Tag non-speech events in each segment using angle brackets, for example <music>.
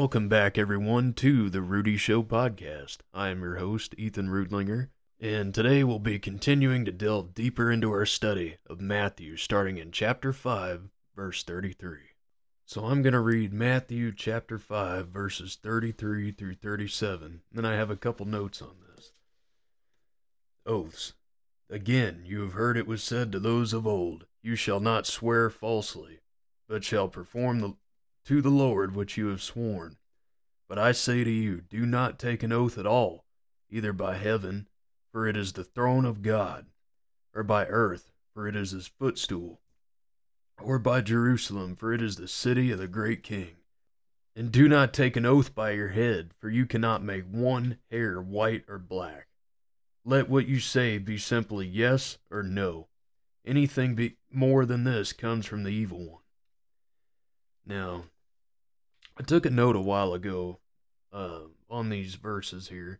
Welcome back, everyone, to the Rudy Show podcast. I am your host, Ethan Ruedlinger, and today we'll be continuing to delve deeper into our study of Matthew, starting in chapter 5, verse 33. So I'm going to read Matthew chapter 5, verses 33 through 37, then I have a couple notes on this. Oaths. Again, you have heard it was said to those of old, You shall not swear falsely, but shall perform the, to the Lord which you have sworn. But I say to you, do not take an oath at all, either by heaven, for it is the throne of God, or by earth, for it is his footstool, or by Jerusalem, for it is the city of the great king. And do not take an oath by your head, for you cannot make one hair white or black. Let what you say be simply yes or no. Anything be more than this comes from the evil one. Now, I took a note a while ago uh, on these verses here.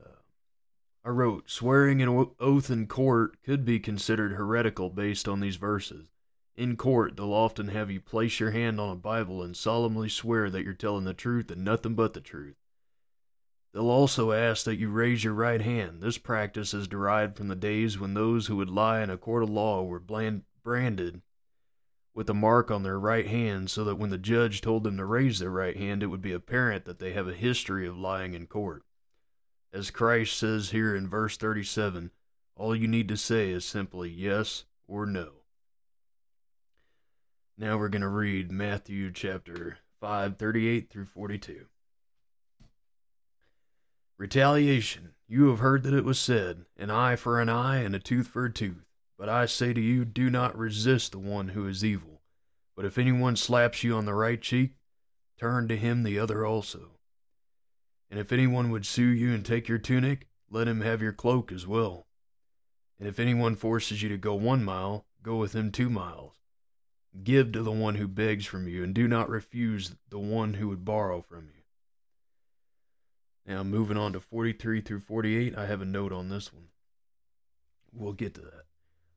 Uh, I wrote, swearing an oath in court could be considered heretical based on these verses. In court, they'll often have you place your hand on a Bible and solemnly swear that you're telling the truth and nothing but the truth. They'll also ask that you raise your right hand. This practice is derived from the days when those who would lie in a court of law were branded with a mark on their right hand so that when the judge told them to raise their right hand, it would be apparent that they have a history of lying in court. As Christ says here in verse 37, all you need to say is simply yes or no. Now we're going to read Matthew chapter 5, 38 through 42. Retaliation. You have heard that it was said, an eye for an eye and a tooth for a tooth. But I say to you, do not resist the one who is evil. But if anyone slaps you on the right cheek, turn to him the other also. And if anyone would sue you and take your tunic, let him have your cloak as well. And if anyone forces you to go one mile, go with him two miles. Give to the one who begs from you, and do not refuse the one who would borrow from you. Now, moving on to 43 through 48, I have a note on this one. We'll get to that.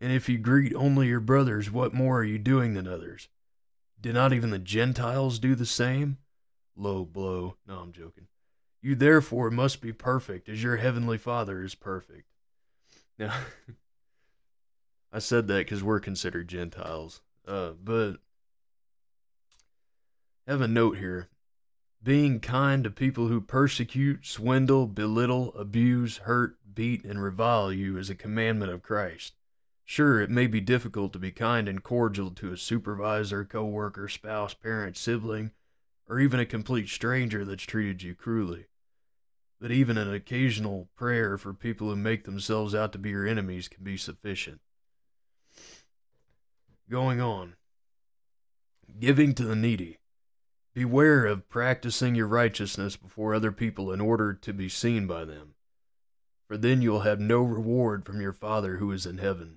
And if you greet only your brothers, what more are you doing than others? Did not even the Gentiles do the same? Low blow. No, I'm joking. You therefore must be perfect, as your heavenly Father is perfect. Now, <laughs> I said that because we're considered Gentiles. Uh, but I have a note here. Being kind to people who persecute, swindle, belittle, abuse, hurt, beat, and revile you is a commandment of Christ. Sure, it may be difficult to be kind and cordial to a supervisor, coworker, spouse, parent, sibling, or even a complete stranger that's treated you cruelly. But even an occasional prayer for people who make themselves out to be your enemies can be sufficient. Going on. Giving to the needy. Beware of practicing your righteousness before other people in order to be seen by them, for then you'll have no reward from your Father who is in heaven.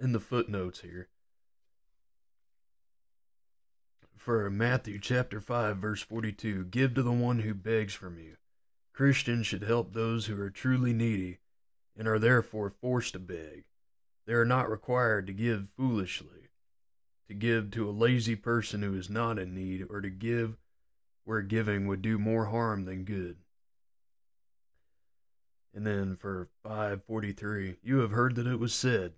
in the footnotes here. For Matthew chapter 5 verse 42, give to the one who begs from you. Christians should help those who are truly needy and are therefore forced to beg. They are not required to give foolishly, to give to a lazy person who is not in need, or to give where giving would do more harm than good. And then for 543, you have heard that it was said,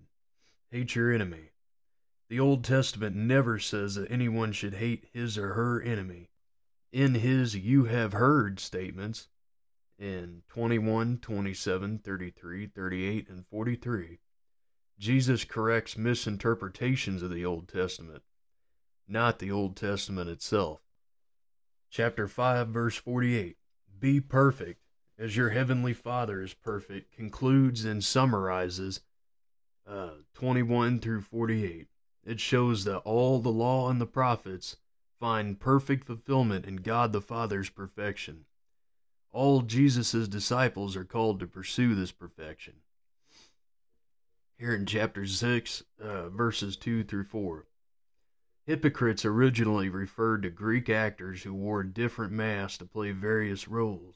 Hate your enemy. The Old Testament never says that anyone should hate his or her enemy. in his you have heard statements in 21, 27, 33, 38, and 43, Jesus corrects misinterpretations of the Old Testament, not the Old Testament itself. Chapter 5, verse 48 Be perfect, as your heavenly Father is perfect, concludes and summarizes uh, 21 through 48. It shows that all the law and the prophets find perfect fulfillment in God the Father's perfection. All Jesus' disciples are called to pursue this perfection. Here in chapter 6, uh, verses 2 through 4. Hypocrites originally referred to Greek actors who wore different masks to play various roles.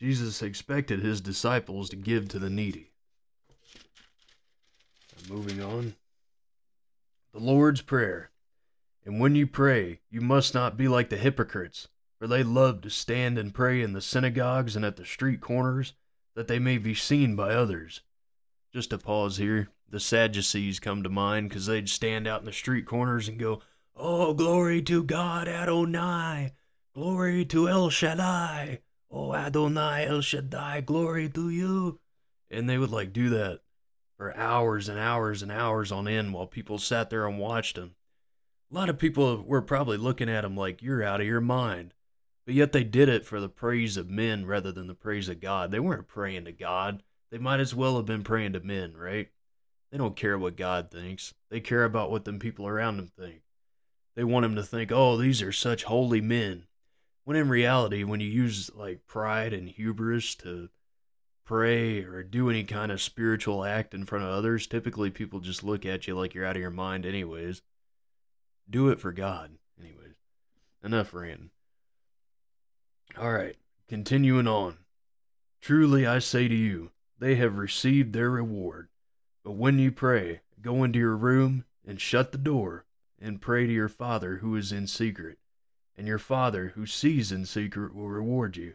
Jesus expected his disciples to give to the needy. Moving on. The Lord's Prayer. And when you pray, you must not be like the hypocrites, for they love to stand and pray in the synagogues and at the street corners, that they may be seen by others. Just a pause here. The Sadducees come to mind because they'd stand out in the street corners and go, Oh, glory to God Adonai! Glory to El Shaddai! Oh, Adonai El Shaddai, glory to you! And they would like do that for hours and hours and hours on end while people sat there and watched them. A lot of people were probably looking at him like, You're out of your mind. But yet they did it for the praise of men rather than the praise of God. They weren't praying to God. They might as well have been praying to men, right? They don't care what God thinks. They care about what them people around them think. They want them to think, oh, these are such holy men. When in reality, when you use like pride and hubris to pray or do any kind of spiritual act in front of others, typically people just look at you like you're out of your mind, anyways. Do it for God. Anyways, enough ranting. All right, continuing on. Truly I say to you, they have received their reward. But when you pray, go into your room and shut the door and pray to your Father who is in secret, and your Father who sees in secret will reward you.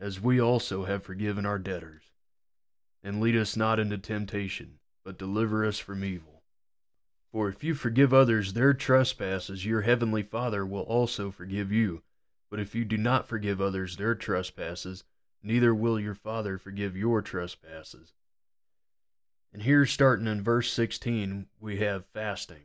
as we also have forgiven our debtors. And lead us not into temptation, but deliver us from evil. For if you forgive others their trespasses, your heavenly Father will also forgive you. But if you do not forgive others their trespasses, neither will your Father forgive your trespasses. And here, starting in verse 16, we have fasting.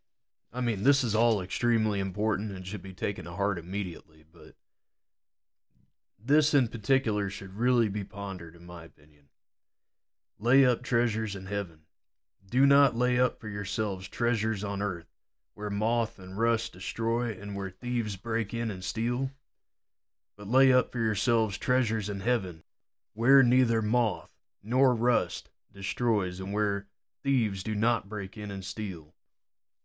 I mean, this is all extremely important and should be taken to heart immediately, but this in particular should really be pondered, in my opinion. Lay up treasures in heaven do not lay up for yourselves treasures on earth, where moth and rust destroy, and where thieves break in and steal. But lay up for yourselves treasures in heaven, where neither moth nor rust destroys, and where thieves do not break in and steal.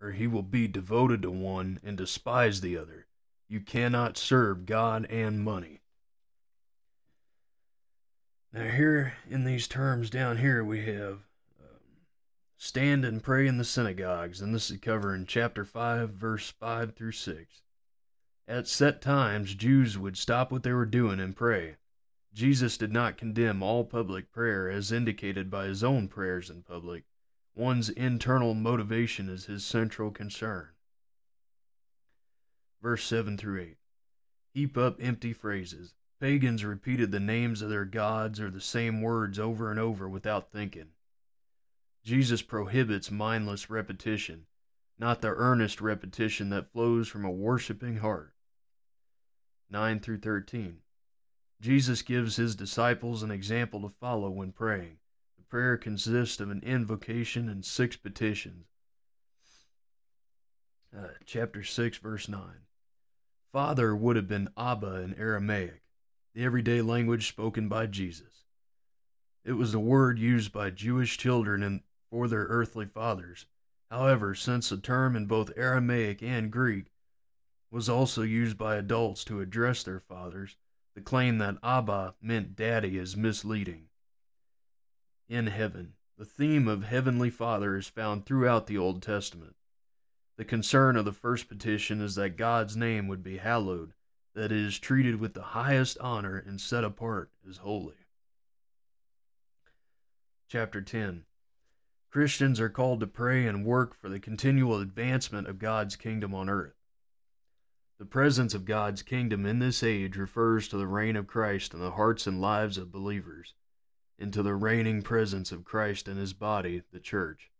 or he will be devoted to one and despise the other. You cannot serve God and money. Now, here in these terms down here, we have um, stand and pray in the synagogues, and this is covered in chapter 5, verse 5 through 6. At set times, Jews would stop what they were doing and pray, Jesus did not condemn all public prayer as indicated by his own prayers in public. One's internal motivation is his central concern. Verse 7 through 8. Heap up empty phrases. Pagans repeated the names of their gods or the same words over and over without thinking. Jesus prohibits mindless repetition, not the earnest repetition that flows from a worshiping heart. 9 through 13. Jesus gives his disciples an example to follow when praying. Prayer consists of an invocation and six petitions. Uh, chapter 6, verse 9. Father would have been Abba in Aramaic, the everyday language spoken by Jesus. It was the word used by Jewish children for their earthly fathers. However, since the term in both Aramaic and Greek was also used by adults to address their fathers, the claim that Abba meant daddy is misleading. In heaven, the theme of Heavenly Father is found throughout the Old Testament. The concern of the first petition is that God's name would be hallowed, that it is treated with the highest honor and set apart as holy. Chapter 10 Christians are called to pray and work for the continual advancement of God's kingdom on earth. The presence of God's kingdom in this age refers to the reign of Christ in the hearts and lives of believers, and to the reigning presence of Christ and his body, the church.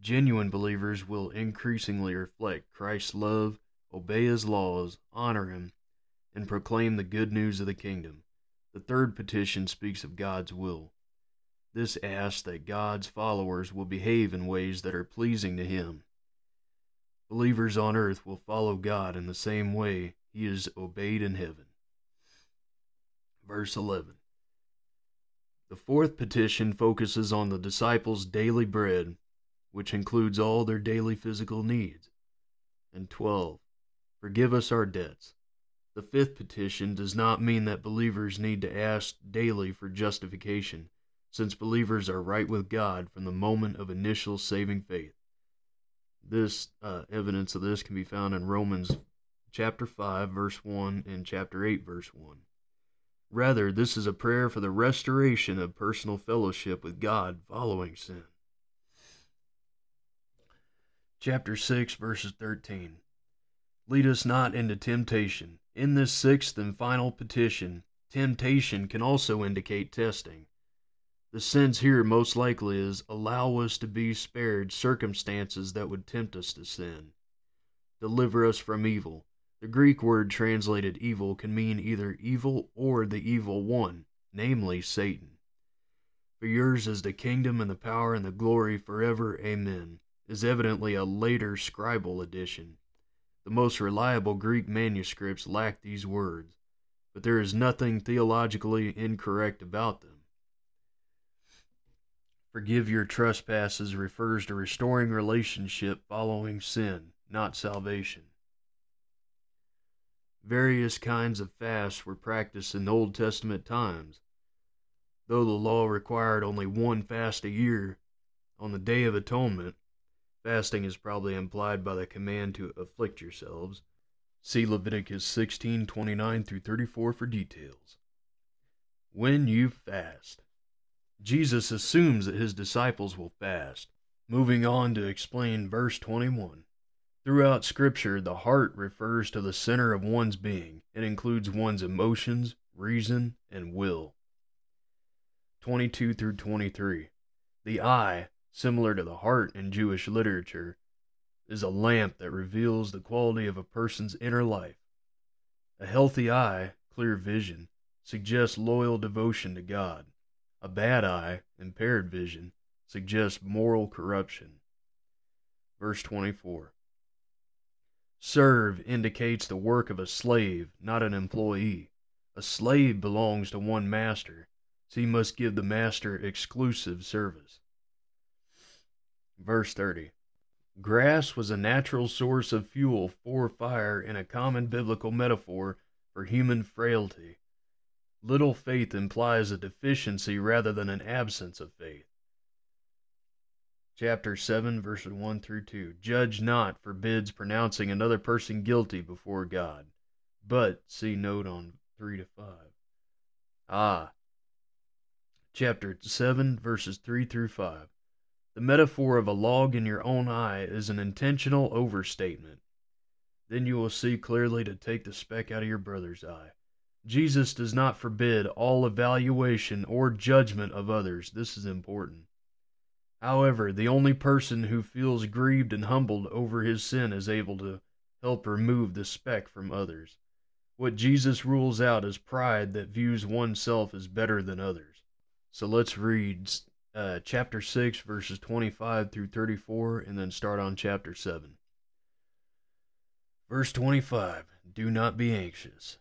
Genuine believers will increasingly reflect Christ's love, obey his laws, honor him, and proclaim the good news of the kingdom. The third petition speaks of God's will. This asks that God's followers will behave in ways that are pleasing to him Believers on earth will follow God in the same way he is obeyed in heaven. Verse 11 The fourth petition focuses on the disciples' daily bread, which includes all their daily physical needs. And 12 Forgive us our debts. The fifth petition does not mean that believers need to ask daily for justification, since believers are right with God from the moment of initial saving faith. This uh, evidence of this can be found in Romans chapter 5, verse 1, and chapter 8, verse 1. Rather, this is a prayer for the restoration of personal fellowship with God following sin. Chapter 6, verses 13. Lead us not into temptation. In this sixth and final petition, temptation can also indicate testing. The sense here most likely is allow us to be spared circumstances that would tempt us to sin. Deliver us from evil. The Greek word translated evil can mean either evil or the evil one, namely Satan. For yours is the kingdom and the power and the glory forever. Amen. Is evidently a later scribal addition. The most reliable Greek manuscripts lack these words, but there is nothing theologically incorrect about them. Forgive your trespasses refers to restoring relationship following sin, not salvation. Various kinds of fasts were practiced in Old Testament times. Though the law required only one fast a year, on the Day of Atonement, fasting is probably implied by the command to afflict yourselves. See Leviticus 16:29 through 34 for details. When you fast. Jesus assumes that his disciples will fast. Moving on to explain verse 21. Throughout Scripture, the heart refers to the center of one's being. It includes one's emotions, reason, and will. 22 through 23. The eye, similar to the heart in Jewish literature, is a lamp that reveals the quality of a person's inner life. A healthy eye, clear vision, suggests loyal devotion to God. A bad eye, impaired vision, suggests moral corruption. Verse 24 Serve indicates the work of a slave, not an employee. A slave belongs to one master, so he must give the master exclusive service. Verse 30 Grass was a natural source of fuel for fire in a common biblical metaphor for human frailty. Little faith implies a deficiency rather than an absence of faith. Chapter 7, verses 1 through 2. Judge not forbids pronouncing another person guilty before God, but see note on 3 to 5. Ah. Chapter 7, verses 3 through 5. The metaphor of a log in your own eye is an intentional overstatement. Then you will see clearly to take the speck out of your brother's eye. Jesus does not forbid all evaluation or judgment of others. This is important. However, the only person who feels grieved and humbled over his sin is able to help remove the speck from others. What Jesus rules out is pride that views oneself as better than others. So let's read uh, chapter 6, verses 25 through 34, and then start on chapter 7. Verse 25 Do not be anxious.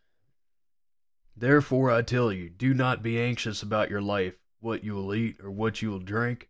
Therefore I tell you, do not be anxious about your life, what you will eat or what you will drink,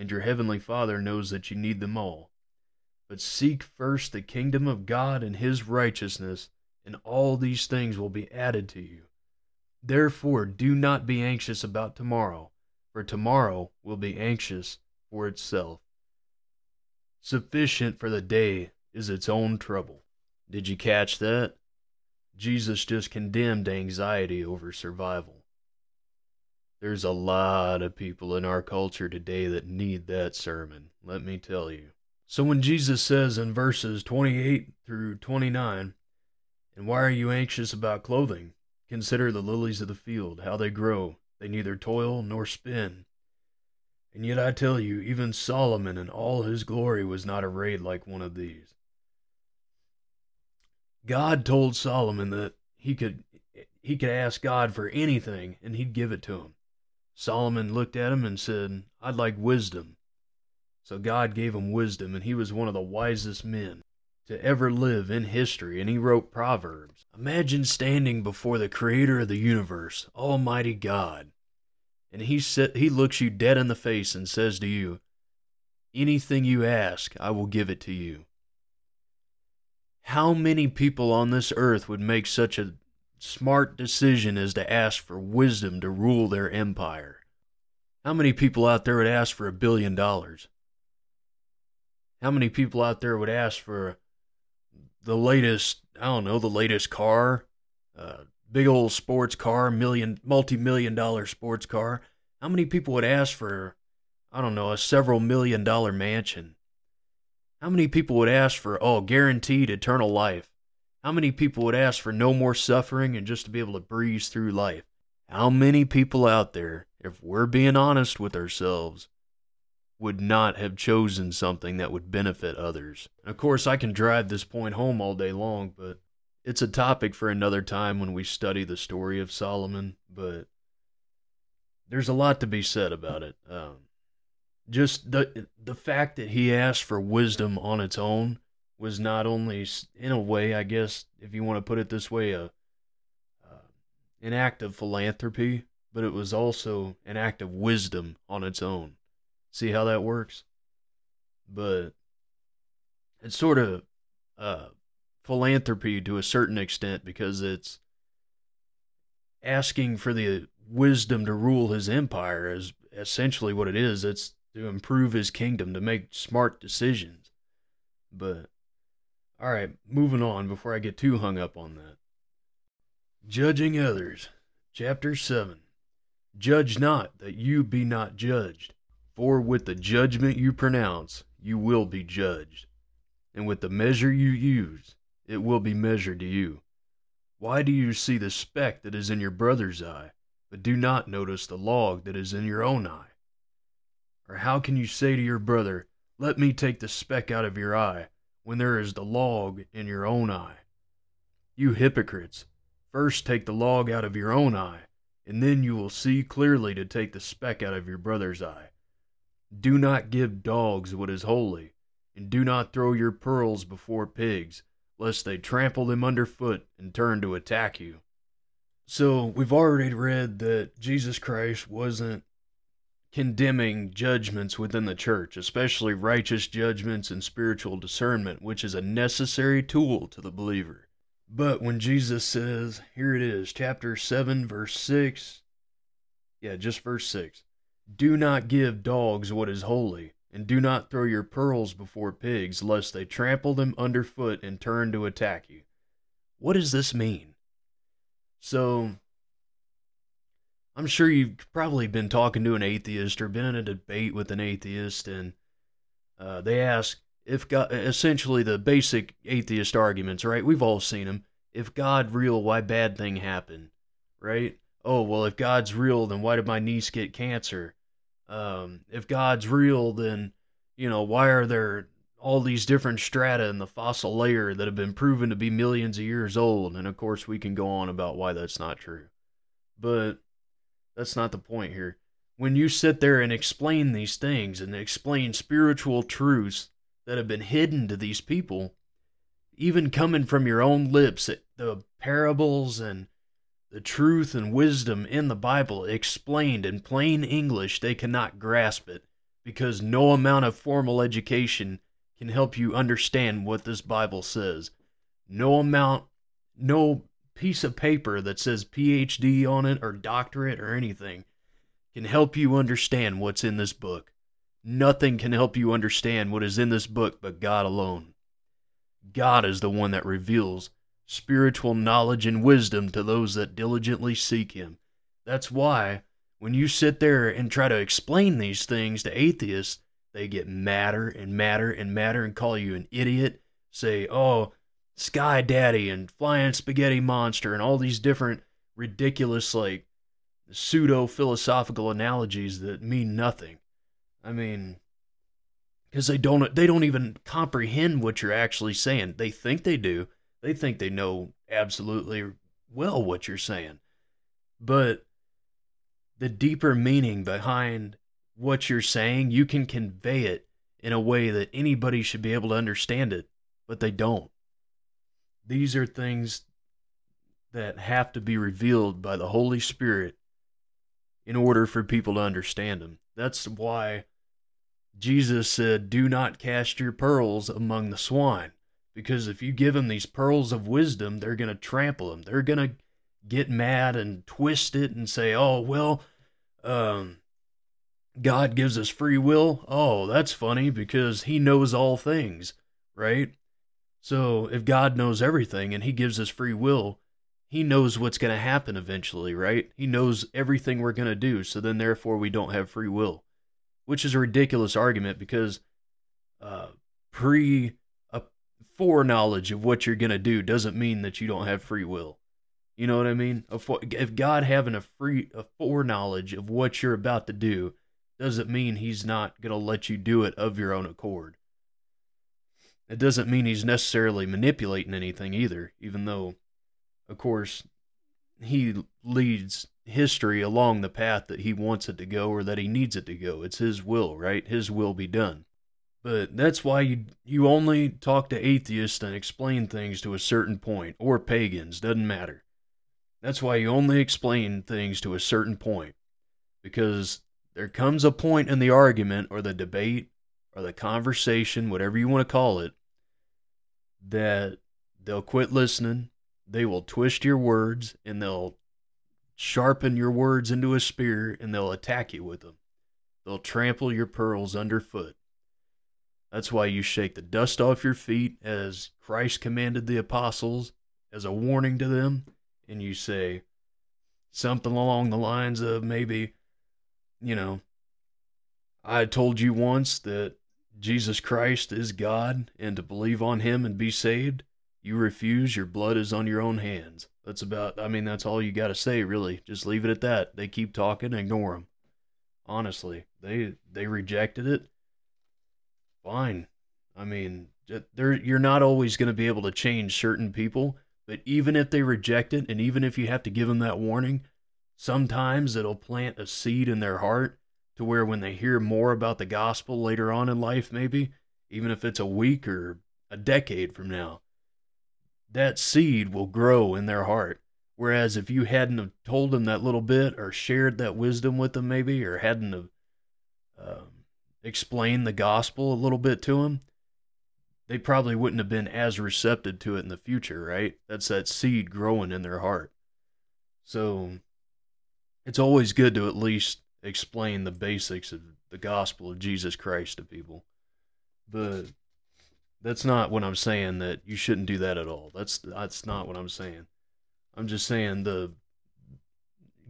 and your heavenly Father knows that you need them all. But seek first the kingdom of God and his righteousness, and all these things will be added to you. Therefore do not be anxious about tomorrow, for tomorrow will be anxious for itself. Sufficient for the day is its own trouble. Did you catch that? Jesus just condemned anxiety over survival. There's a lot of people in our culture today that need that sermon, let me tell you. So when Jesus says in verses 28 through 29, And why are you anxious about clothing? Consider the lilies of the field, how they grow. They neither toil nor spin. And yet I tell you, even Solomon in all his glory was not arrayed like one of these. God told Solomon that he could he could ask God for anything and he'd give it to him. Solomon looked at him and said, I'd like wisdom. So God gave him wisdom, and he was one of the wisest men to ever live in history, and he wrote Proverbs. Imagine standing before the creator of the universe, Almighty God, and he, sa- he looks you dead in the face and says to you, Anything you ask, I will give it to you. How many people on this earth would make such a smart decision is to ask for wisdom to rule their empire. How many people out there would ask for a billion dollars? How many people out there would ask for the latest, I don't know, the latest car, uh, big old sports car, million, multi million dollar sports car? How many people would ask for, I don't know, a several million dollar mansion? How many people would ask for, oh, guaranteed eternal life? How many people would ask for no more suffering and just to be able to breeze through life? How many people out there, if we're being honest with ourselves, would not have chosen something that would benefit others? of course, I can drive this point home all day long, but it's a topic for another time when we study the story of Solomon. But there's a lot to be said about it. Um, just the the fact that he asked for wisdom on its own was not only, in a way, I guess, if you want to put it this way, a uh, an act of philanthropy, but it was also an act of wisdom on its own. See how that works? But it's sort of uh, philanthropy to a certain extent because it's asking for the wisdom to rule his empire is essentially what it is. It's to improve his kingdom, to make smart decisions. But all right, moving on before I get too hung up on that. Judging others, chapter 7. Judge not that you be not judged, for with the judgment you pronounce, you will be judged, and with the measure you use, it will be measured to you. Why do you see the speck that is in your brother's eye, but do not notice the log that is in your own eye? Or how can you say to your brother, Let me take the speck out of your eye, when there is the log in your own eye? You hypocrites, first take the log out of your own eye, and then you will see clearly to take the speck out of your brother's eye. Do not give dogs what is holy, and do not throw your pearls before pigs, lest they trample them underfoot and turn to attack you. So, we've already read that Jesus Christ wasn't condemning judgments within the church, especially righteous judgments and spiritual discernment, which is a necessary tool to the believer. But when Jesus says, here it is, chapter 7, verse 6, yeah, just verse 6 Do not give dogs what is holy, and do not throw your pearls before pigs, lest they trample them underfoot and turn to attack you. What does this mean? So, I'm sure you've probably been talking to an atheist or been in a debate with an atheist, and uh, they ask if God, essentially the basic atheist arguments, right? We've all seen them. If God real, why bad thing happen, right? Oh well, if God's real, then why did my niece get cancer? Um, if God's real, then you know why are there all these different strata in the fossil layer that have been proven to be millions of years old. And of course, we can go on about why that's not true. But that's not the point here. When you sit there and explain these things and explain spiritual truths that have been hidden to these people, even coming from your own lips, the parables and the truth and wisdom in the Bible explained in plain English, they cannot grasp it because no amount of formal education can help you understand what this Bible says. No amount, no piece of paper that says PhD on it or doctorate or anything can help you understand what's in this book. Nothing can help you understand what is in this book but God alone. God is the one that reveals spiritual knowledge and wisdom to those that diligently seek Him. That's why when you sit there and try to explain these things to atheists, they get madder and madder and madder and call you an idiot. Say, oh, Sky Daddy and Flying Spaghetti Monster and all these different ridiculous, like, pseudo philosophical analogies that mean nothing. I mean, because they don't they don't even comprehend what you're actually saying. They think they do. They think they know absolutely well what you're saying. But the deeper meaning behind what you're saying, you can convey it in a way that anybody should be able to understand it, but they don't. These are things that have to be revealed by the Holy Spirit in order for people to understand them. That's why Jesus said, Do not cast your pearls among the swine. Because if you give them these pearls of wisdom, they're going to trample them. They're going to get mad and twist it and say, Oh, well, um, God gives us free will. Oh, that's funny because he knows all things, right? So if God knows everything and he gives us free will, he knows what's going to happen eventually, right? He knows everything we're going to do. So then therefore we don't have free will, which is a ridiculous argument because uh, pre a foreknowledge of what you're going to do doesn't mean that you don't have free will. You know what I mean? If God having a free a foreknowledge of what you're about to do doesn't mean he's not going to let you do it of your own accord. It doesn't mean he's necessarily manipulating anything either, even though, of course, he leads history along the path that he wants it to go or that he needs it to go. It's his will, right? His will be done. But that's why you you only talk to atheists and explain things to a certain point, or pagans, doesn't matter. That's why you only explain things to a certain point, because there comes a point in the argument or the debate or the conversation, whatever you want to call it, that they'll quit listening. They will twist your words and they'll sharpen your words into a spear and they'll attack you with them. They'll trample your pearls underfoot. That's why you shake the dust off your feet as Christ commanded the apostles as a warning to them, and you say something along the lines of maybe, you know, I told you once that Jesus Christ is God and to believe on him and be saved. You refuse, your blood is on your own hands. That's about, I mean, that's all you got to say, really. Just leave it at that. They keep talking, ignore them. Honestly, they they rejected it. Fine. I mean, you're not always going to be able to change certain people, but even if they reject it, and even if you have to give them that warning, sometimes it'll plant a seed in their heart to where when they hear more about the gospel later on in life, maybe, even if it's a week or a decade from now, that seed will grow in their heart. Whereas if you hadn't told them that little bit or shared that wisdom with them, maybe, or hadn't um, explained the gospel a little bit to them, they probably wouldn't have been as receptive to it in the future, right? That's that seed growing in their heart. So it's always good to at least explain the basics of the gospel of Jesus Christ to people. But that's not what I'm saying that you shouldn't do that at all. That's that's not what I'm saying. I'm just saying the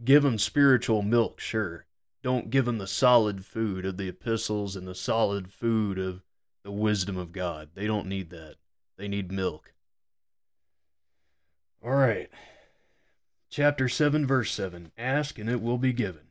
give them spiritual milk, sure. Don't give them the solid food of the epistles and the solid food of the wisdom of God. They don't need that. They need milk. All right. Chapter 7, verse 7 Ask, and it will be given.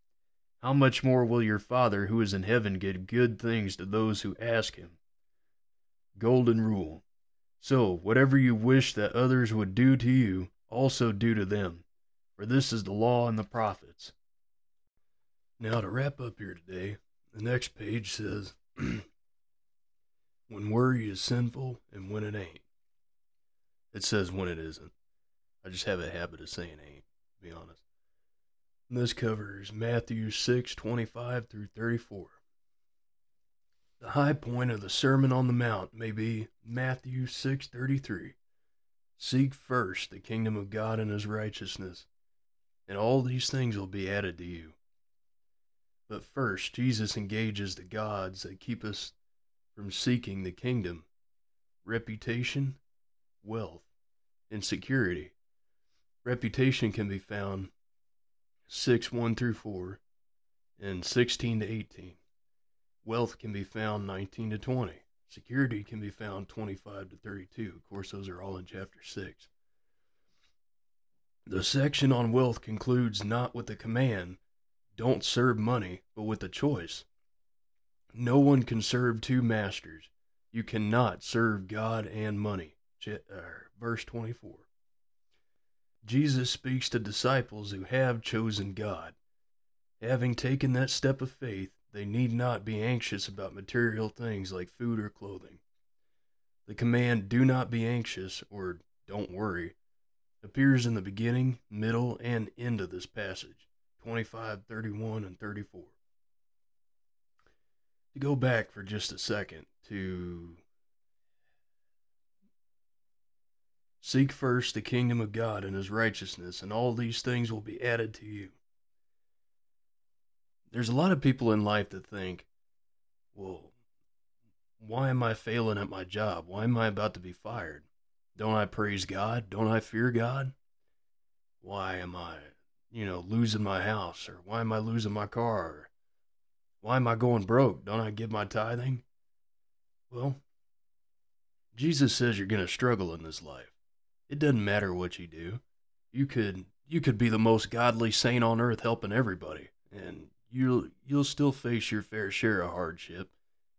how much more will your Father who is in heaven give good things to those who ask him? Golden Rule. So, whatever you wish that others would do to you, also do to them, for this is the law and the prophets. Now, to wrap up here today, the next page says, <clears throat> When worry is sinful and when it ain't. It says when it isn't. I just have a habit of saying ain't, to be honest. This covers Matthew 6 25 through 34. The high point of the Sermon on the Mount may be Matthew 6:33. Seek first the kingdom of God and his righteousness, and all these things will be added to you. But first, Jesus engages the gods that keep us from seeking the kingdom reputation, wealth, and security. Reputation can be found 6 1 through 4 and 16 to 18. Wealth can be found 19 to 20. Security can be found 25 to 32. Of course, those are all in chapter 6. The section on wealth concludes not with the command, don't serve money, but with a choice. No one can serve two masters. You cannot serve God and money. Uh, verse 24. Jesus speaks to disciples who have chosen God. Having taken that step of faith, they need not be anxious about material things like food or clothing. The command, do not be anxious, or don't worry, appears in the beginning, middle, and end of this passage 25, 31, and 34. To go back for just a second to seek first the kingdom of God and his righteousness, and all these things will be added to you. There's a lot of people in life that think, well, why am I failing at my job? Why am I about to be fired? Don't I praise God? Don't I fear God? Why am I, you know, losing my house? Or why am I losing my car? Or why am I going broke? Don't I give my tithing? Well, Jesus says you're going to struggle in this life. It doesn't matter what you do. You could you could be the most godly saint on earth helping everybody and you'll you'll still face your fair share of hardship.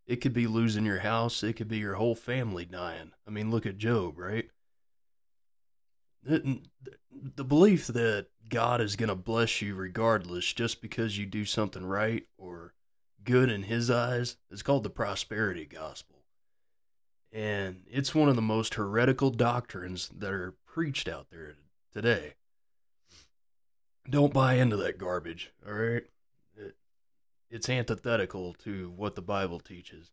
It could be losing your house, it could be your whole family dying. I mean, look at Job, right? The, the belief that God is going to bless you regardless just because you do something right or good in his eyes is called the prosperity gospel. And it's one of the most heretical doctrines that are preached out there today. Don't buy into that garbage, all right? it's antithetical to what the Bible teaches.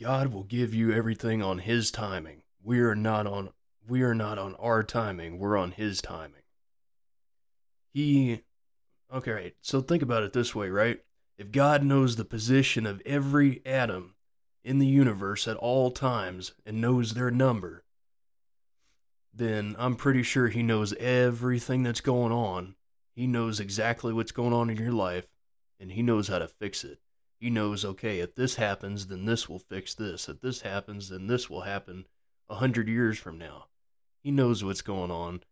God will give you everything on his timing. We are not on we are not on our timing, we're on his timing. He Okay, right. So think about it this way, right? If God knows the position of every atom in the universe at all times and knows their number, then I'm pretty sure he knows everything that's going on. He knows exactly what's going on in your life and he knows how to fix it. He knows, okay, if this happens, then this will fix this. If this happens, then this will happen a hundred years from now. He knows what's going on.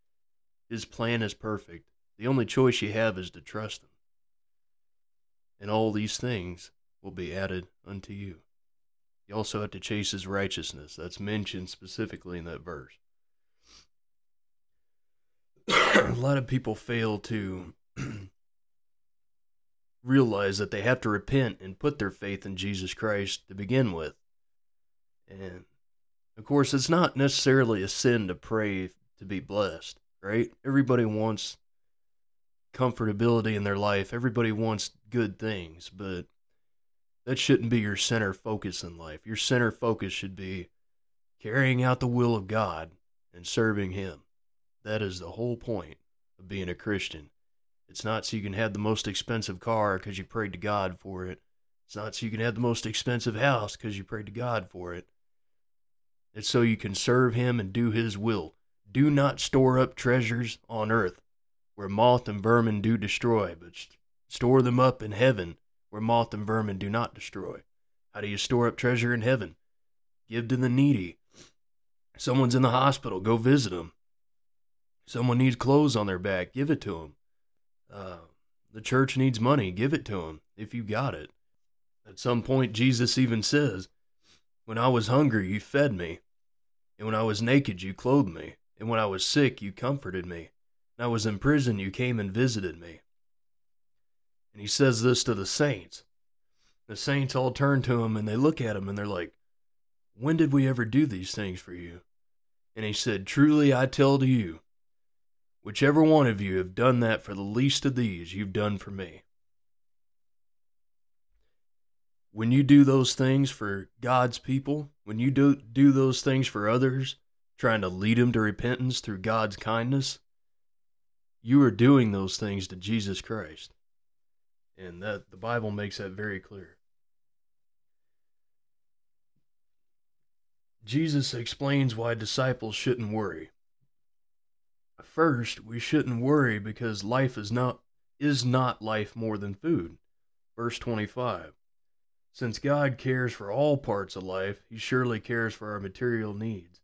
His plan is perfect. The only choice you have is to trust him. And all these things will be added unto you. You also have to chase his righteousness. That's mentioned specifically in that verse. <clears throat> a lot of people fail to <clears throat> realize that they have to repent and put their faith in Jesus Christ to begin with. And of course, it's not necessarily a sin to pray to be blessed, right? Everybody wants comfortability in their life, everybody wants good things, but that shouldn't be your center focus in life. Your center focus should be carrying out the will of God and serving Him. That is the whole point of being a Christian. It's not so you can have the most expensive car because you prayed to God for it. It's not so you can have the most expensive house because you prayed to God for it. It's so you can serve Him and do His will. Do not store up treasures on earth where moth and vermin do destroy, but store them up in heaven where moth and vermin do not destroy. How do you store up treasure in heaven? Give to the needy. Someone's in the hospital, go visit them. Someone needs clothes on their back, give it to them. Uh, the church needs money. Give it to them if you got it. At some point, Jesus even says, When I was hungry, you fed me. And when I was naked, you clothed me. And when I was sick, you comforted me. And I was in prison, you came and visited me. And he says this to the saints. The saints all turn to him and they look at him and they're like, When did we ever do these things for you? And he said, Truly I tell to you, Whichever one of you have done that for the least of these, you've done for me. When you do those things for God's people, when you do, do those things for others, trying to lead them to repentance through God's kindness, you are doing those things to Jesus Christ. And that the Bible makes that very clear. Jesus explains why disciples shouldn't worry. First, we shouldn't worry because life is not is not life more than food. Verse 25. Since God cares for all parts of life, he surely cares for our material needs.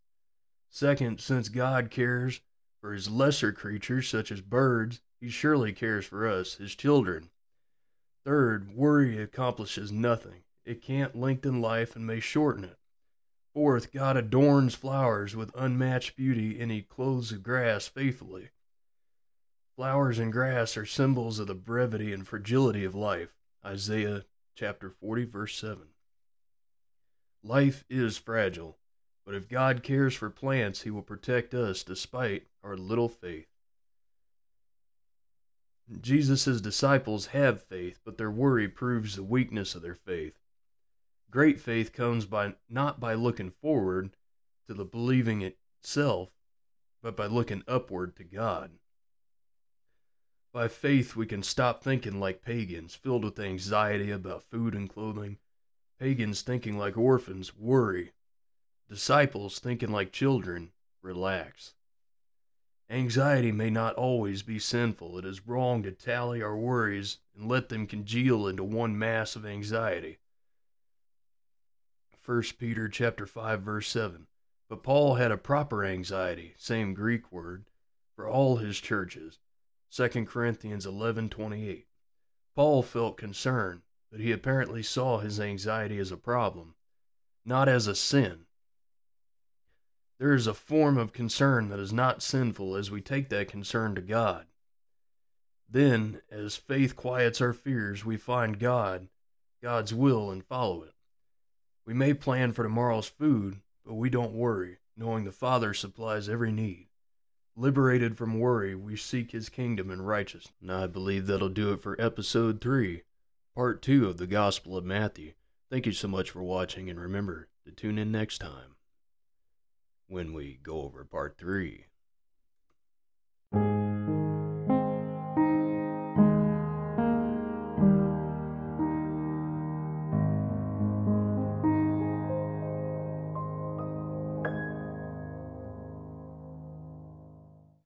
Second, since God cares for his lesser creatures such as birds, he surely cares for us, his children. Third, worry accomplishes nothing. It can't lengthen life and may shorten it. Fourth, God adorns flowers with unmatched beauty, and he clothes the grass faithfully. Flowers and grass are symbols of the brevity and fragility of life. Isaiah chapter 40, verse 7. Life is fragile, but if God cares for plants, he will protect us despite our little faith. Jesus' disciples have faith, but their worry proves the weakness of their faith. Great faith comes by not by looking forward to the believing itself, but by looking upward to God. By faith, we can stop thinking like pagans, filled with anxiety about food and clothing. Pagans thinking like orphans, worry. Disciples thinking like children, relax. Anxiety may not always be sinful. It is wrong to tally our worries and let them congeal into one mass of anxiety. 1 Peter chapter 5 verse 7. But Paul had a proper anxiety, same Greek word, for all his churches. 2 Corinthians 11:28. Paul felt concern, but he apparently saw his anxiety as a problem, not as a sin. There is a form of concern that is not sinful as we take that concern to God. Then, as faith quiets our fears, we find God, God's will, and follow it. We may plan for tomorrow's food, but we don't worry, knowing the Father supplies every need. Liberated from worry, we seek His kingdom and righteousness. Now, I believe that'll do it for episode 3, part 2 of the Gospel of Matthew. Thank you so much for watching, and remember to tune in next time when we go over part three.